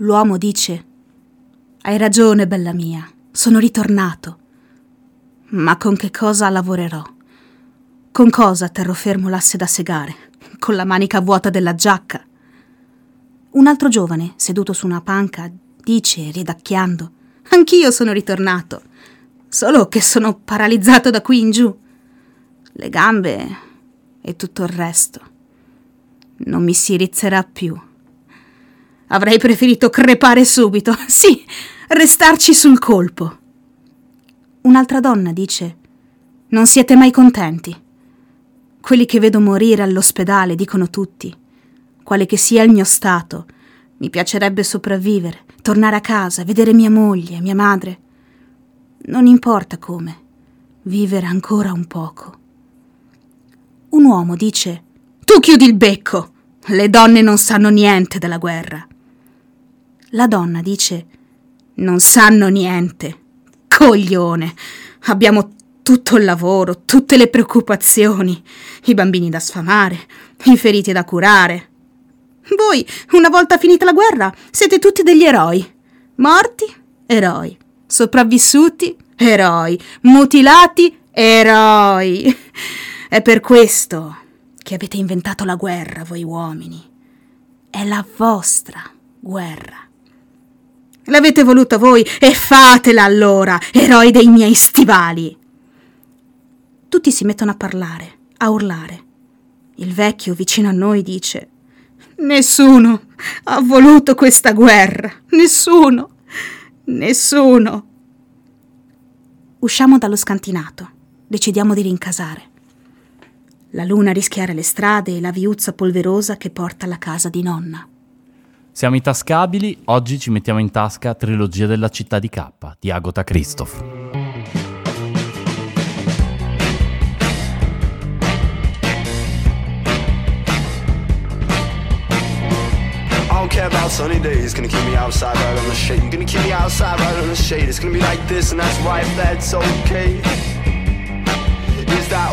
L'uomo dice Hai ragione, bella mia, sono ritornato. Ma con che cosa lavorerò? Con cosa terrò fermo l'asse da segare? Con la manica vuota della giacca? Un altro giovane, seduto su una panca, dice, ridacchiando, Anch'io sono ritornato, solo che sono paralizzato da qui in giù. Le gambe e tutto il resto. Non mi si rizzerà più. Avrei preferito crepare subito, sì, restarci sul colpo. Un'altra donna dice, Non siete mai contenti. Quelli che vedo morire all'ospedale dicono tutti, quale che sia il mio stato, mi piacerebbe sopravvivere, tornare a casa, vedere mia moglie, mia madre. Non importa come, vivere ancora un poco. Un uomo dice: Tu chiudi il becco! Le donne non sanno niente della guerra. La donna dice: Non sanno niente. Coglione! Abbiamo tutto il lavoro, tutte le preoccupazioni, i bambini da sfamare, i feriti da curare. Voi, una volta finita la guerra, siete tutti degli eroi. Morti? Eroi. Sopravvissuti? Eroi. Mutilati? Eroi. È per questo che avete inventato la guerra, voi uomini. È la vostra guerra. L'avete voluta voi e fatela allora, eroi dei miei stivali. Tutti si mettono a parlare, a urlare. Il vecchio vicino a noi dice: Nessuno ha voluto questa guerra. Nessuno. Nessuno. Usciamo dallo scantinato. Decidiamo di rincasare. La luna rischiara le strade e la viuzza polverosa che porta alla casa di nonna. Siamo i tascabili, oggi ci mettiamo in tasca Trilogia della città di K di Agota Christoph. care about sunny days. Gonna keep me outside right on the shade. You're gonna keep me outside right on the shade. It's gonna be like this, and that's right, that's okay. Is that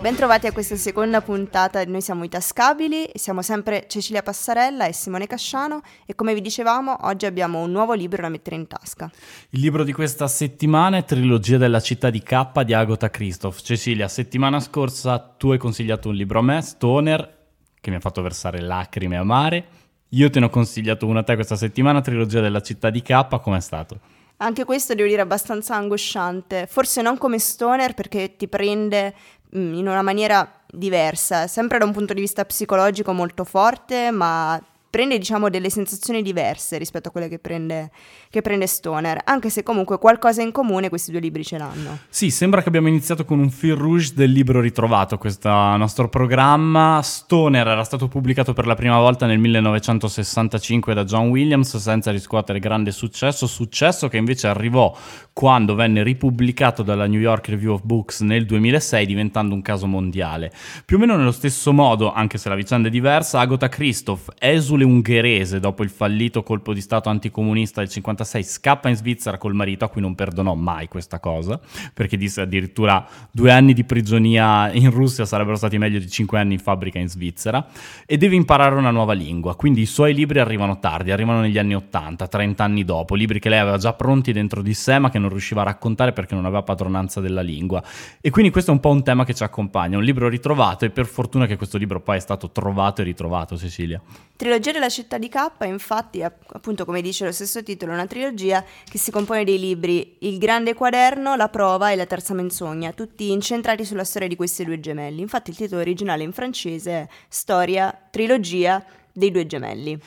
Bentrovati a questa seconda puntata di Noi siamo i Tascabili, siamo sempre Cecilia Passarella e Simone Casciano e come vi dicevamo oggi abbiamo un nuovo libro da mettere in tasca. Il libro di questa settimana è Trilogia della città di K di Agota Christoph. Cecilia, settimana scorsa tu hai consigliato un libro a me, Stoner, che mi ha fatto versare lacrime amare. Io te ne ho consigliato una a te questa settimana, Trilogia della città di K, com'è stato? Anche questo devo dire abbastanza angosciante, forse non come Stoner perché ti prende in una maniera diversa, sempre da un punto di vista psicologico molto forte, ma prende diciamo delle sensazioni diverse rispetto a quelle che prende, che prende, Stoner, anche se comunque qualcosa in comune questi due libri ce l'hanno. Sì, sembra che abbiamo iniziato con un fil rouge del libro ritrovato, questo nostro programma. Stoner era stato pubblicato per la prima volta nel 1965 da John Williams senza riscuotere grande successo, successo che invece arrivò quando venne ripubblicato dalla New York Review of Books nel 2006 diventando un caso mondiale. Più o meno nello stesso modo, anche se la vicenda è diversa, Agota Christoph esule console ungherese, dopo il fallito colpo di Stato anticomunista del 56, scappa in Svizzera col marito, a cui non perdonò mai questa cosa, perché disse addirittura due anni di prigionia in Russia sarebbero stati meglio di cinque anni in fabbrica in Svizzera, e deve imparare una nuova lingua. Quindi i suoi libri arrivano tardi, arrivano negli anni 80, 30 anni dopo, libri che lei aveva già pronti dentro di sé, ma che non riusciva a raccontare perché non aveva padronanza della lingua. E quindi questo è un po' un tema che ci accompagna, un libro ritrovato, e per fortuna che questo libro poi è stato trovato e ritrovato, Cecilia. Trilogia trilogia della città di K, infatti, è, appunto come dice lo stesso titolo, una trilogia che si compone dei libri Il grande quaderno, La prova e La terza menzogna, tutti incentrati sulla storia di questi due gemelli. Infatti il titolo originale in francese è Storia, trilogia dei due gemelli.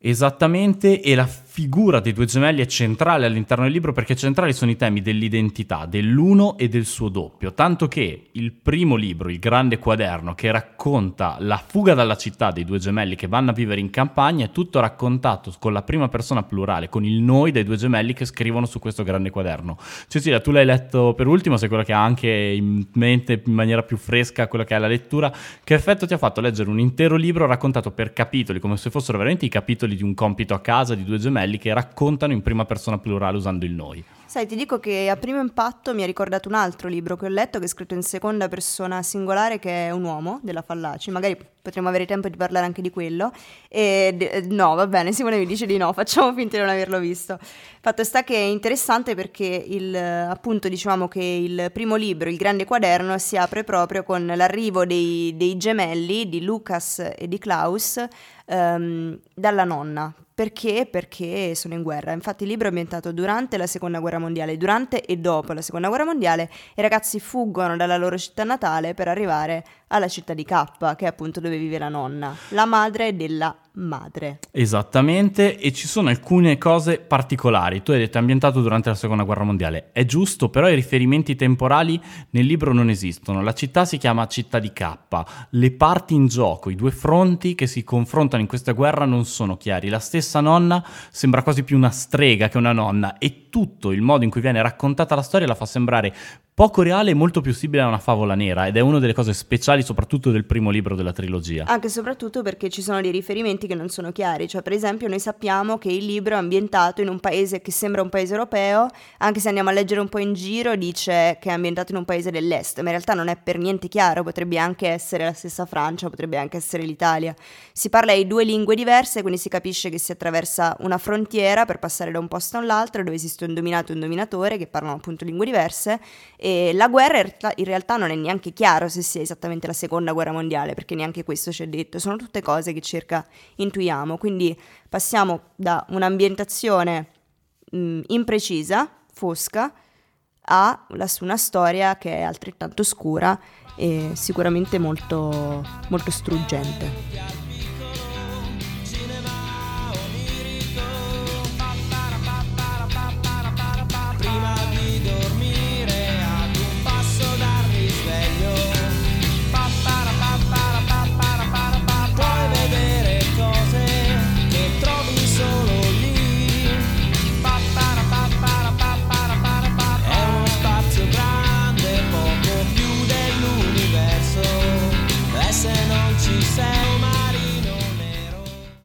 Esattamente, e la figura dei due gemelli è centrale all'interno del libro perché centrali sono i temi dell'identità, dell'uno e del suo doppio, tanto che il primo libro, il grande quaderno, che racconta la fuga dalla città dei due gemelli che vanno a vivere in campagna, è tutto raccontato con la prima persona plurale, con il noi dei due gemelli che scrivono su questo grande quaderno. Cecilia, tu l'hai letto per ultimo, sei quello che ha anche in mente in maniera più fresca quello che è la lettura, che effetto ti ha fatto leggere un intero libro raccontato per capitoli, come se fossero veramente i capitoli di un compito a casa di due gemelli? Gemelli che raccontano in prima persona plurale usando il noi. Sai, ti dico che a primo impatto mi ha ricordato un altro libro che ho letto che è scritto in seconda persona singolare che è un uomo della Fallaci, magari potremmo avere tempo di parlare anche di quello. E d- no, va bene, Simone mi dice di no, facciamo finta di non averlo visto. Fatto sta che è interessante perché il, appunto diciamo che il primo libro, Il Grande Quaderno, si apre proprio con l'arrivo dei, dei gemelli di Lucas e di Klaus um, dalla nonna, perché? Perché sono in guerra. Infatti il libro è ambientato durante la seconda guerra mondiale, durante e dopo la seconda guerra mondiale i ragazzi fuggono dalla loro città natale per arrivare alla città di K, che è appunto dove vive la nonna, la madre della madre. Esattamente, e ci sono alcune cose particolari. Tu hai detto ambientato durante la seconda guerra mondiale. È giusto, però i riferimenti temporali nel libro non esistono. La città si chiama città di K. Le parti in gioco, i due fronti che si confrontano in questa guerra non sono chiari. La stessa nonna sembra quasi più una strega che una nonna e tutto il modo in cui viene raccontata la storia la fa sembrare poco reale e molto più simile a una favola nera ed è una delle cose speciali soprattutto del primo libro della trilogia. Anche e soprattutto perché ci sono dei riferimenti che non sono chiari, cioè per esempio noi sappiamo che il libro è ambientato in un paese che sembra un paese europeo, anche se andiamo a leggere un po' in giro dice che è ambientato in un paese dell'est, ma in realtà non è per niente chiaro, potrebbe anche essere la stessa Francia, potrebbe anche essere l'Italia. Si parla di due lingue diverse, quindi si capisce che si attraversa una frontiera per passare da un posto all'altro dove esiste un dominato e un dominatore che parlano appunto lingue diverse e la guerra in realtà non è neanche chiaro se sia esattamente la seconda guerra mondiale, perché neanche questo ci è detto, sono tutte cose che circa intuiamo. Quindi passiamo da un'ambientazione mh, imprecisa, fosca, a una storia che è altrettanto scura e sicuramente molto, molto struggente.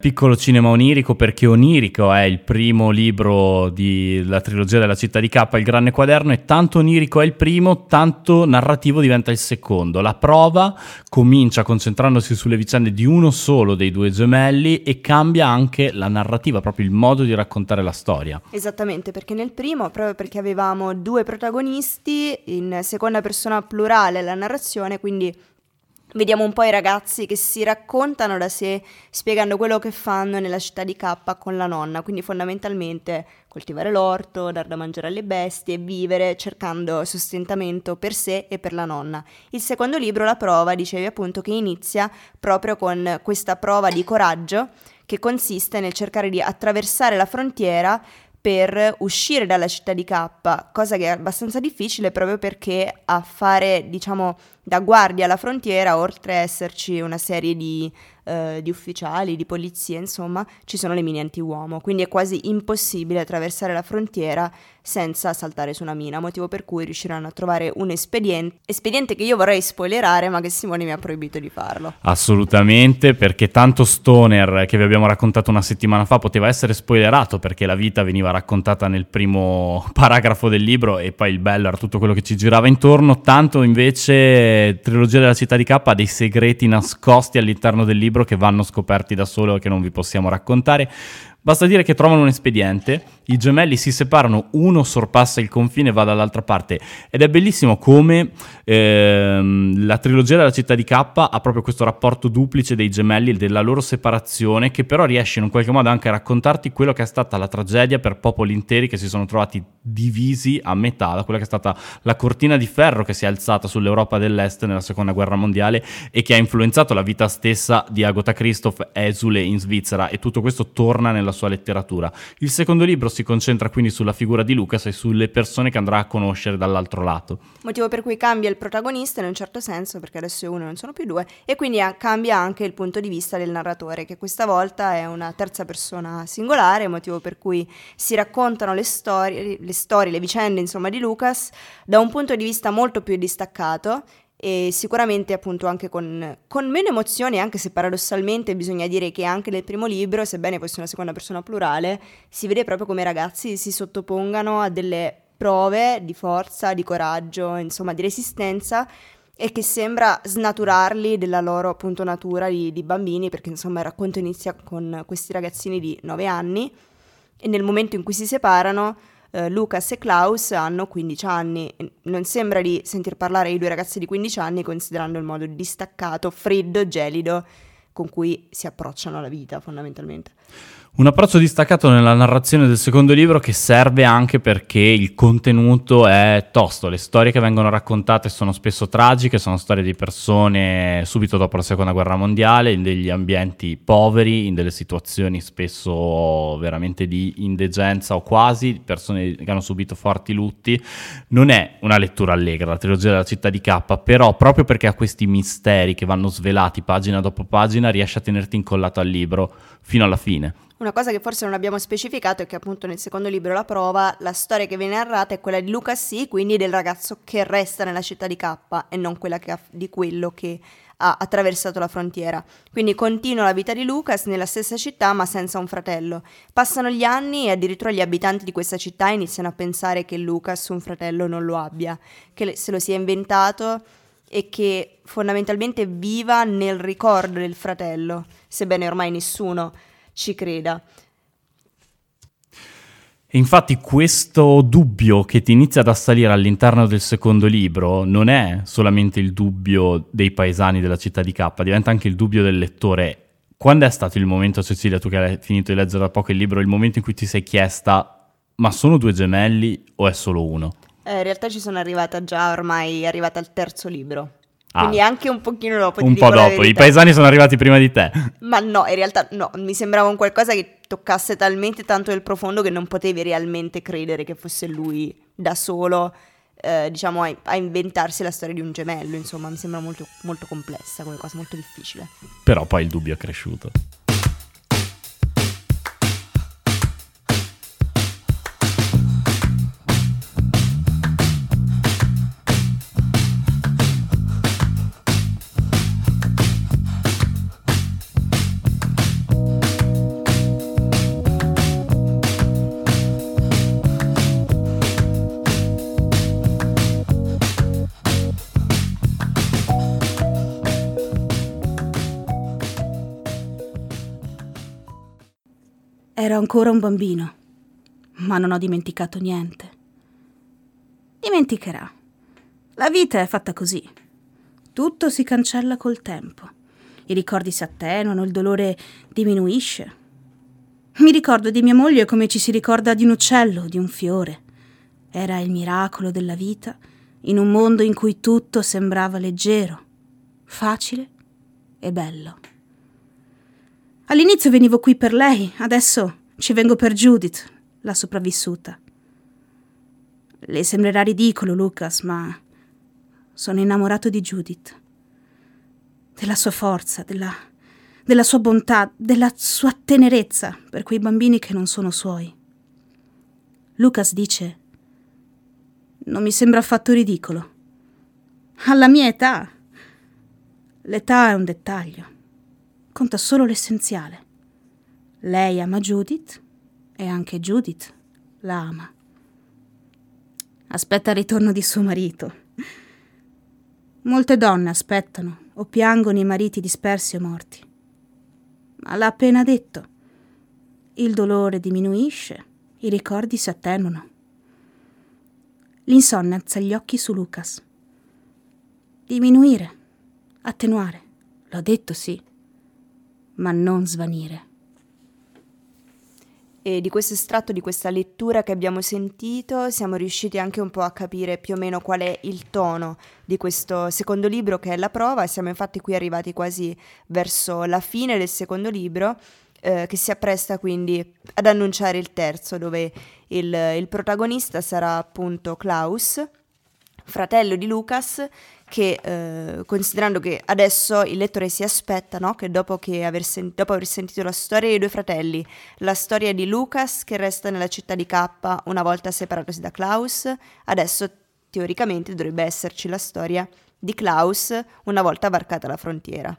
Piccolo cinema onirico perché Onirico è il primo libro della trilogia della città di K, il Grande Quaderno, e tanto onirico è il primo, tanto narrativo diventa il secondo. La prova comincia concentrandosi sulle vicende di uno solo dei due gemelli e cambia anche la narrativa, proprio il modo di raccontare la storia. Esattamente, perché nel primo, proprio perché avevamo due protagonisti, in seconda persona plurale la narrazione, quindi Vediamo un po' i ragazzi che si raccontano da sé spiegando quello che fanno nella città di K con la nonna, quindi fondamentalmente coltivare l'orto, dar da mangiare alle bestie, vivere cercando sostentamento per sé e per la nonna. Il secondo libro, La prova, dicevi appunto che inizia proprio con questa prova di coraggio che consiste nel cercare di attraversare la frontiera per uscire dalla città di K, cosa che è abbastanza difficile proprio perché a fare, diciamo, da guardia alla frontiera, oltre a esserci una serie di eh, di ufficiali, di polizie, insomma, ci sono le mine anti-uomo, quindi è quasi impossibile attraversare la frontiera senza saltare su una mina, motivo per cui riusciranno a trovare un espediente, espediente che io vorrei spoilerare ma che Simone mi ha proibito di farlo. Assolutamente, perché tanto Stoner che vi abbiamo raccontato una settimana fa poteva essere spoilerato perché la vita veniva raccontata nel primo paragrafo del libro e poi il bello era tutto quello che ci girava intorno, tanto invece Trilogia della città di K ha dei segreti nascosti all'interno del libro che vanno scoperti da solo e che non vi possiamo raccontare. Basta dire che trovano un espediente, i gemelli si separano, uno sorpassa il confine e va dall'altra parte. Ed è bellissimo come ehm, la trilogia della città di K ha proprio questo rapporto duplice dei gemelli e della loro separazione che però riesce in un qualche modo anche a raccontarti quello che è stata la tragedia per popoli interi che si sono trovati divisi a metà da quella che è stata la cortina di ferro che si è alzata sull'Europa dell'Est nella seconda guerra mondiale e che ha influenzato la vita stessa di Agota Christoph esule in Svizzera. E tutto questo torna nella sua letteratura. Il secondo libro si concentra quindi sulla figura di Lucas e sulle persone che andrà a conoscere dall'altro lato. Motivo per cui cambia il protagonista in un certo senso, perché adesso è uno e non sono più due, e quindi cambia anche il punto di vista del narratore, che questa volta è una terza persona singolare, motivo per cui si raccontano le storie, le, storie, le vicende insomma di Lucas da un punto di vista molto più distaccato e sicuramente appunto anche con, con, meno emozioni, anche se paradossalmente bisogna dire che anche nel primo libro, sebbene fosse una seconda persona plurale, si vede proprio come i ragazzi si sottopongano a delle prove di forza, di coraggio, insomma di resistenza e che sembra snaturarli della loro appunto natura di, di bambini, perché insomma il racconto inizia con questi ragazzini di 9 anni e nel momento in cui si separano eh, Lucas e Klaus hanno 15 anni. Non sembra di sentir parlare di due ragazzi di 15 anni considerando il modo distaccato, freddo, gelido con cui si approcciano alla vita fondamentalmente. Un approccio distaccato nella narrazione del secondo libro che serve anche perché il contenuto è tosto, le storie che vengono raccontate sono spesso tragiche, sono storie di persone subito dopo la seconda guerra mondiale, in degli ambienti poveri, in delle situazioni spesso veramente di indegenza o quasi, persone che hanno subito forti lutti. Non è una lettura allegra la trilogia della città di K, però proprio perché ha questi misteri che vanno svelati pagina dopo pagina riesce a tenerti incollato al libro fino alla fine. Una cosa che forse non abbiamo specificato è che appunto nel secondo libro La prova la storia che viene narrata è quella di Lucas sì, quindi del ragazzo che resta nella città di K e non quella ha, di quello che ha attraversato la frontiera. Quindi continua la vita di Lucas nella stessa città ma senza un fratello. Passano gli anni e addirittura gli abitanti di questa città iniziano a pensare che Lucas un fratello non lo abbia, che se lo sia inventato e che fondamentalmente viva nel ricordo del fratello, sebbene ormai nessuno ci creda. Infatti questo dubbio che ti inizia ad assalire all'interno del secondo libro non è solamente il dubbio dei paesani della città di K, diventa anche il dubbio del lettore. Quando è stato il momento, Cecilia, tu che hai finito di leggere da poco il libro, il momento in cui ti sei chiesta ma sono due gemelli o è solo uno? Eh, in realtà ci sono arrivata già ormai, è arrivata al terzo libro. Ah, Quindi anche un pochino dopo. Un po' dopo, i paesani sono arrivati prima di te. Ma no, in realtà no, mi sembrava un qualcosa che toccasse talmente tanto nel profondo che non potevi realmente credere che fosse lui da solo, eh, diciamo, a, a, inventarsi la storia di un gemello. Insomma, mi sembra molto, molto complessa come cosa, molto difficile. Però poi il dubbio è cresciuto. Ancora un bambino, ma non ho dimenticato niente. Dimenticherà. La vita è fatta così. Tutto si cancella col tempo. I ricordi si attenuano, il dolore diminuisce. Mi ricordo di mia moglie come ci si ricorda di un uccello, di un fiore. Era il miracolo della vita in un mondo in cui tutto sembrava leggero, facile e bello. All'inizio venivo qui per lei, adesso ci vengo per Judith, la sopravvissuta. Le sembrerà ridicolo, Lucas, ma sono innamorato di Judith. Della sua forza, della, della sua bontà, della sua tenerezza per quei bambini che non sono suoi. Lucas dice: Non mi sembra affatto ridicolo. Alla mia età. L'età è un dettaglio conta solo l'essenziale. Lei ama Judith e anche Judith la ama. Aspetta il ritorno di suo marito. Molte donne aspettano o piangono i mariti dispersi o morti. Ma l'ha appena detto. Il dolore diminuisce, i ricordi si attenuano. L'insonne alza gli occhi su Lucas. Diminuire, attenuare. L'ho detto sì ma non svanire. E di questo estratto, di questa lettura che abbiamo sentito, siamo riusciti anche un po' a capire più o meno qual è il tono di questo secondo libro che è la prova. Siamo infatti qui arrivati quasi verso la fine del secondo libro, eh, che si appresta quindi ad annunciare il terzo, dove il, il protagonista sarà appunto Klaus, fratello di Lucas, che eh, considerando che adesso il lettore si aspetta no? che dopo, che aver sen- dopo aver sentito la storia dei due fratelli, la storia di Lucas che resta nella città di K una volta separatosi da Klaus, adesso teoricamente dovrebbe esserci la storia di Klaus una volta varcata la frontiera.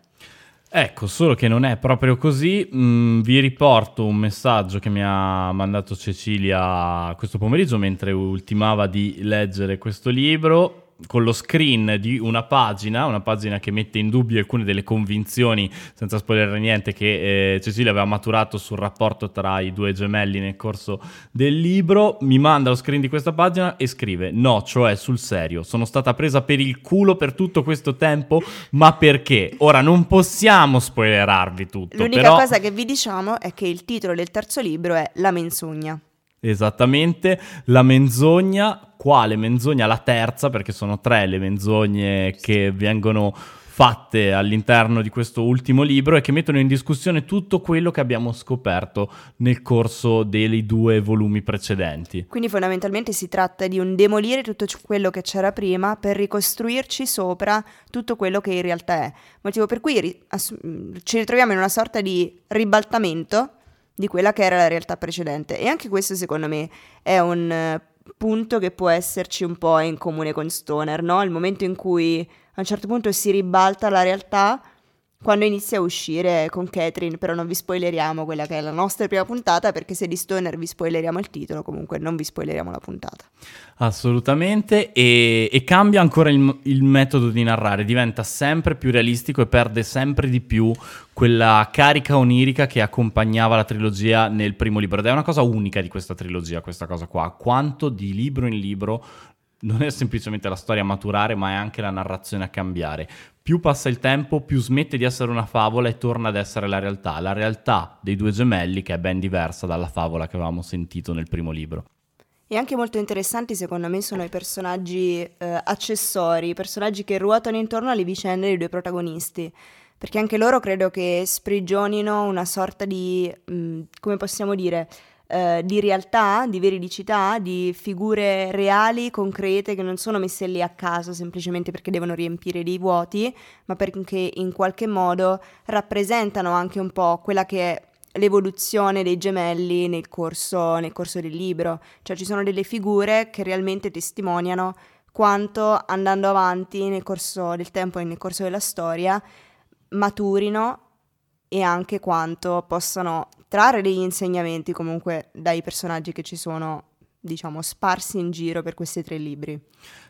Ecco, solo che non è proprio così. Mm, vi riporto un messaggio che mi ha mandato Cecilia questo pomeriggio mentre ultimava di leggere questo libro con lo screen di una pagina, una pagina che mette in dubbio alcune delle convinzioni, senza spoilerare niente, che eh, Cecilia aveva maturato sul rapporto tra i due gemelli nel corso del libro. Mi manda lo screen di questa pagina e scrive: No, cioè sul serio, sono stata presa per il culo per tutto questo tempo, ma perché? Ora non possiamo spoilerarvi tutto. L'unica però... cosa che vi diciamo è che il titolo del terzo libro è La menzogna. Esattamente, la menzogna, quale menzogna? La terza, perché sono tre le menzogne che vengono fatte all'interno di questo ultimo libro e che mettono in discussione tutto quello che abbiamo scoperto nel corso dei due volumi precedenti. Quindi fondamentalmente si tratta di un demolire tutto quello che c'era prima per ricostruirci sopra tutto quello che in realtà è. Motivo per cui ri- ass- ci ritroviamo in una sorta di ribaltamento di quella che era la realtà precedente. E anche questo, secondo me, è un eh, punto che può esserci un po' in comune con Stoner, no? Il momento in cui a un certo punto si ribalta la realtà quando inizia a uscire con Catherine, però non vi spoileriamo quella che è la nostra prima puntata, perché se di Stoner vi spoileriamo il titolo, comunque non vi spoileriamo la puntata. Assolutamente, e, e cambia ancora il, il, metodo di narrare, diventa sempre più realistico e perde sempre di più quella carica onirica che accompagnava la trilogia nel primo libro. Ed è una cosa unica di questa trilogia, questa cosa qua, quanto di libro in libro non è semplicemente la storia a maturare, ma è anche la narrazione a cambiare. Più passa il tempo, più smette di essere una favola e torna ad essere la realtà, la realtà dei due gemelli che è ben diversa dalla favola che avevamo sentito nel primo libro. E anche molto interessanti secondo me sono i personaggi eh, accessori, i personaggi che ruotano intorno alle vicende dei due protagonisti, perché anche loro credo che sprigionino una sorta di, mh, mm, come possiamo dire, eh, di realtà, di veridicità, di figure reali, concrete, che non sono messe lì a caso semplicemente perché devono riempire dei vuoti, ma perché in qualche modo rappresentano anche un po' quella che è l'evoluzione dei gemelli nel corso, nel corso del libro. Cioè ci sono delle figure che realmente testimoniano quanto andando avanti nel corso del tempo e nel corso della storia maturino e anche quanto possano trarre degli insegnamenti comunque dai personaggi che ci sono, diciamo, sparsi in giro per questi tre libri.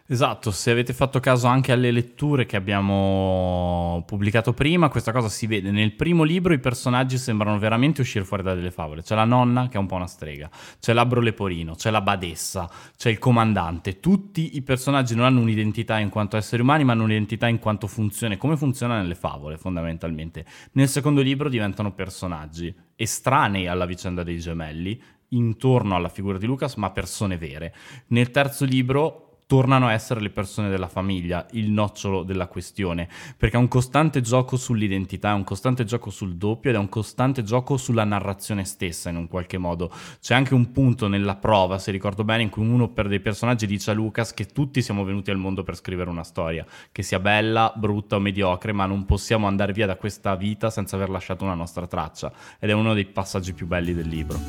Esatto, se avete fatto caso anche alle letture che abbiamo pubblicato prima, questa cosa si vede. Nel primo libro i personaggi sembrano veramente uscire fuori da delle favole. C'è la nonna che è un po' una strega, c'è l'abbro leporino, c'è la badessa, c'è il comandante. Tutti i personaggi non hanno un'identità in quanto esseri umani, ma hanno un'identità in quanto funzione, come funziona nelle favole fondamentalmente. Nel secondo libro diventano personaggi estranei alla vicenda dei gemelli, intorno alla figura di Lucas, ma persone vere. Nel terzo libro tornano a essere le persone della famiglia, il nocciolo della questione, perché è un costante gioco sull'identità, è un costante gioco sul doppio ed è un costante gioco sulla narrazione stessa in un qualche modo. C'è anche un punto nella prova, se ricordo bene, in cui uno per dei personaggi dice a Lucas che tutti siamo venuti al mondo per scrivere una storia, che sia bella, brutta o mediocre, ma non possiamo andare via da questa vita senza aver lasciato una nostra traccia. Ed è uno dei passaggi più belli del libro.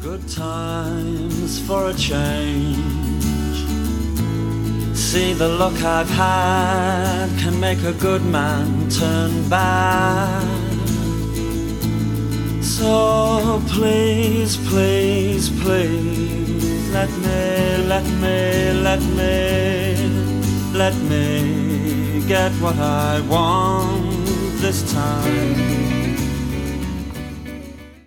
Good times for a change. See the look I've had can make a good man turn bad. So please, please, please, let me, let me, let me, let me get what I want this time.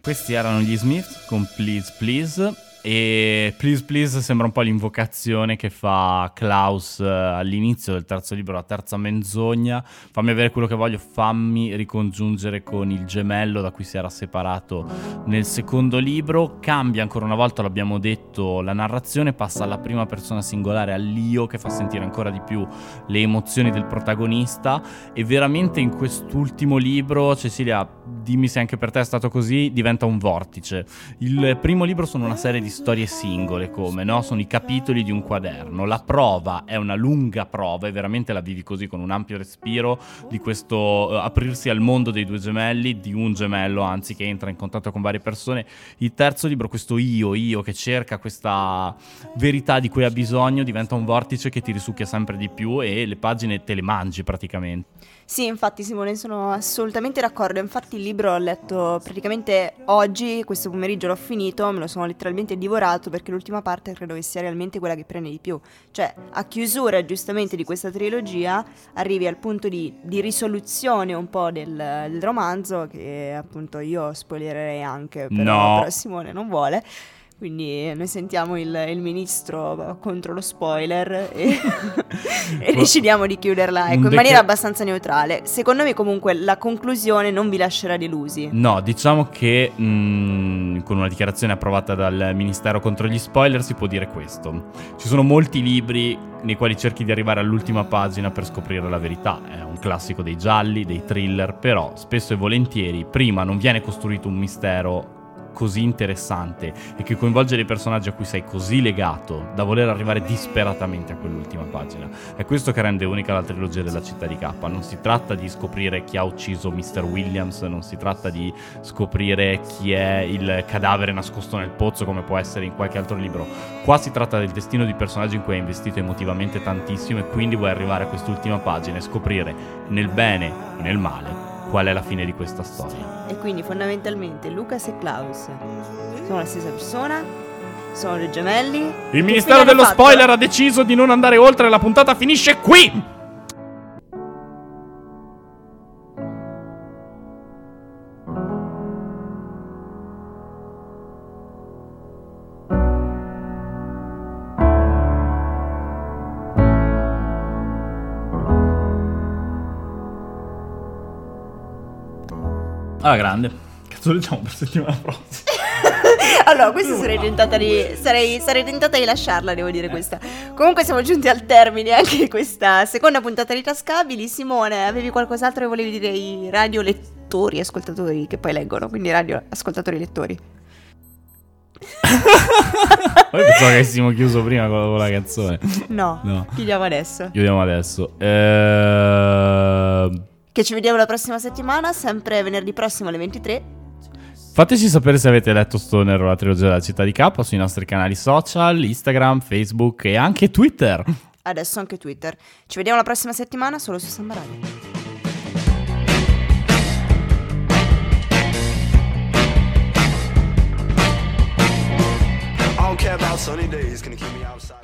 Questi erano gli Smith con Please Please e Please Please sembra un po' l'invocazione che fa Klaus eh, all'inizio del terzo libro, la terza menzogna. Fammi avere quello che voglio, fammi ricongiungere con il gemello da cui si era separato nel secondo libro. Cambia ancora una volta, l'abbiamo detto, la narrazione, passa alla prima persona singolare, all'io, che fa sentire ancora di più le emozioni del protagonista. E veramente in quest'ultimo libro Cecilia dimmi se anche per te è stato così, diventa un vortice. Il primo libro sono una serie di storie singole, come, no? Sono i capitoli di un quaderno. La prova è una lunga prova e veramente la vivi così con un ampio respiro di questo uh, aprirsi al mondo dei due gemelli, di un gemello anzi che entra in contatto con varie persone. Il terzo libro, questo io, io che cerca questa verità di cui ha bisogno, diventa un vortice che ti risucchia sempre di più e le pagine te le mangi praticamente. Sì, infatti Simone, sono assolutamente d'accordo. Infatti il libro l'ho letto praticamente oggi, questo pomeriggio l'ho finito, me lo sono letteralmente divorato perché l'ultima parte credo che sia realmente quella che prende di più. Cioè, a chiusura giustamente di questa trilogia, arrivi al punto di, di risoluzione un po' del, del, romanzo, che appunto io spoilererei anche, però, no. Simone non vuole. Quindi noi sentiamo il, il ministro contro lo spoiler e, e decidiamo di chiuderla ecco, in maniera abbastanza neutrale. Secondo me comunque la conclusione non vi lascerà delusi. No, diciamo che mh, mm, con una dichiarazione approvata dal Ministero contro gli spoiler si può dire questo. Ci sono molti libri nei quali cerchi di arrivare all'ultima pagina per scoprire la verità. È un classico dei gialli, dei thriller, però spesso e volentieri prima non viene costruito un mistero così interessante e che coinvolge dei personaggi a cui sei così legato da voler arrivare disperatamente a quell'ultima pagina. È questo che rende unica la trilogia della città di K. Non si tratta di scoprire chi ha ucciso Mr. Williams, non si tratta di scoprire chi è il cadavere nascosto nel pozzo come può essere in qualche altro libro. Qua si tratta del destino di personaggi in cui hai investito emotivamente tantissimo e quindi vuoi arrivare a quest'ultima pagina e scoprire nel bene e nel male qual è la fine di questa storia. E quindi fondamentalmente Lucas e Klaus sono la stessa persona, sono dei gemelli. Il Ministero dello? Spoiler ha deciso di non andare oltre, la puntata finisce qui! Alla grande. Cazzo leggiamo per settimana prossima? allora, questa sarei tentata, di, sarei, sarei tentata di lasciarla, devo dire questa. Comunque siamo giunti al termine anche di questa seconda puntata di Tascabili. Simone, avevi qualcos'altro che volevi dire ai radio lettori, ascoltatori che poi leggono, quindi radio ascoltatori lettori? Poi pensavo che avessimo chiuso prima con, con la canzone. No, no, chiudiamo adesso. Chiudiamo adesso. Ehm... Che ci vediamo la prossima settimana, sempre venerdì prossimo alle 23. Fateci sapere se avete letto Stoner o la trilogia della città di K sui nostri canali social, Instagram, Facebook e anche Twitter. Adesso anche Twitter. Ci vediamo la prossima settimana solo su Samba Radio. I don't care about sunny days, you keep me outside?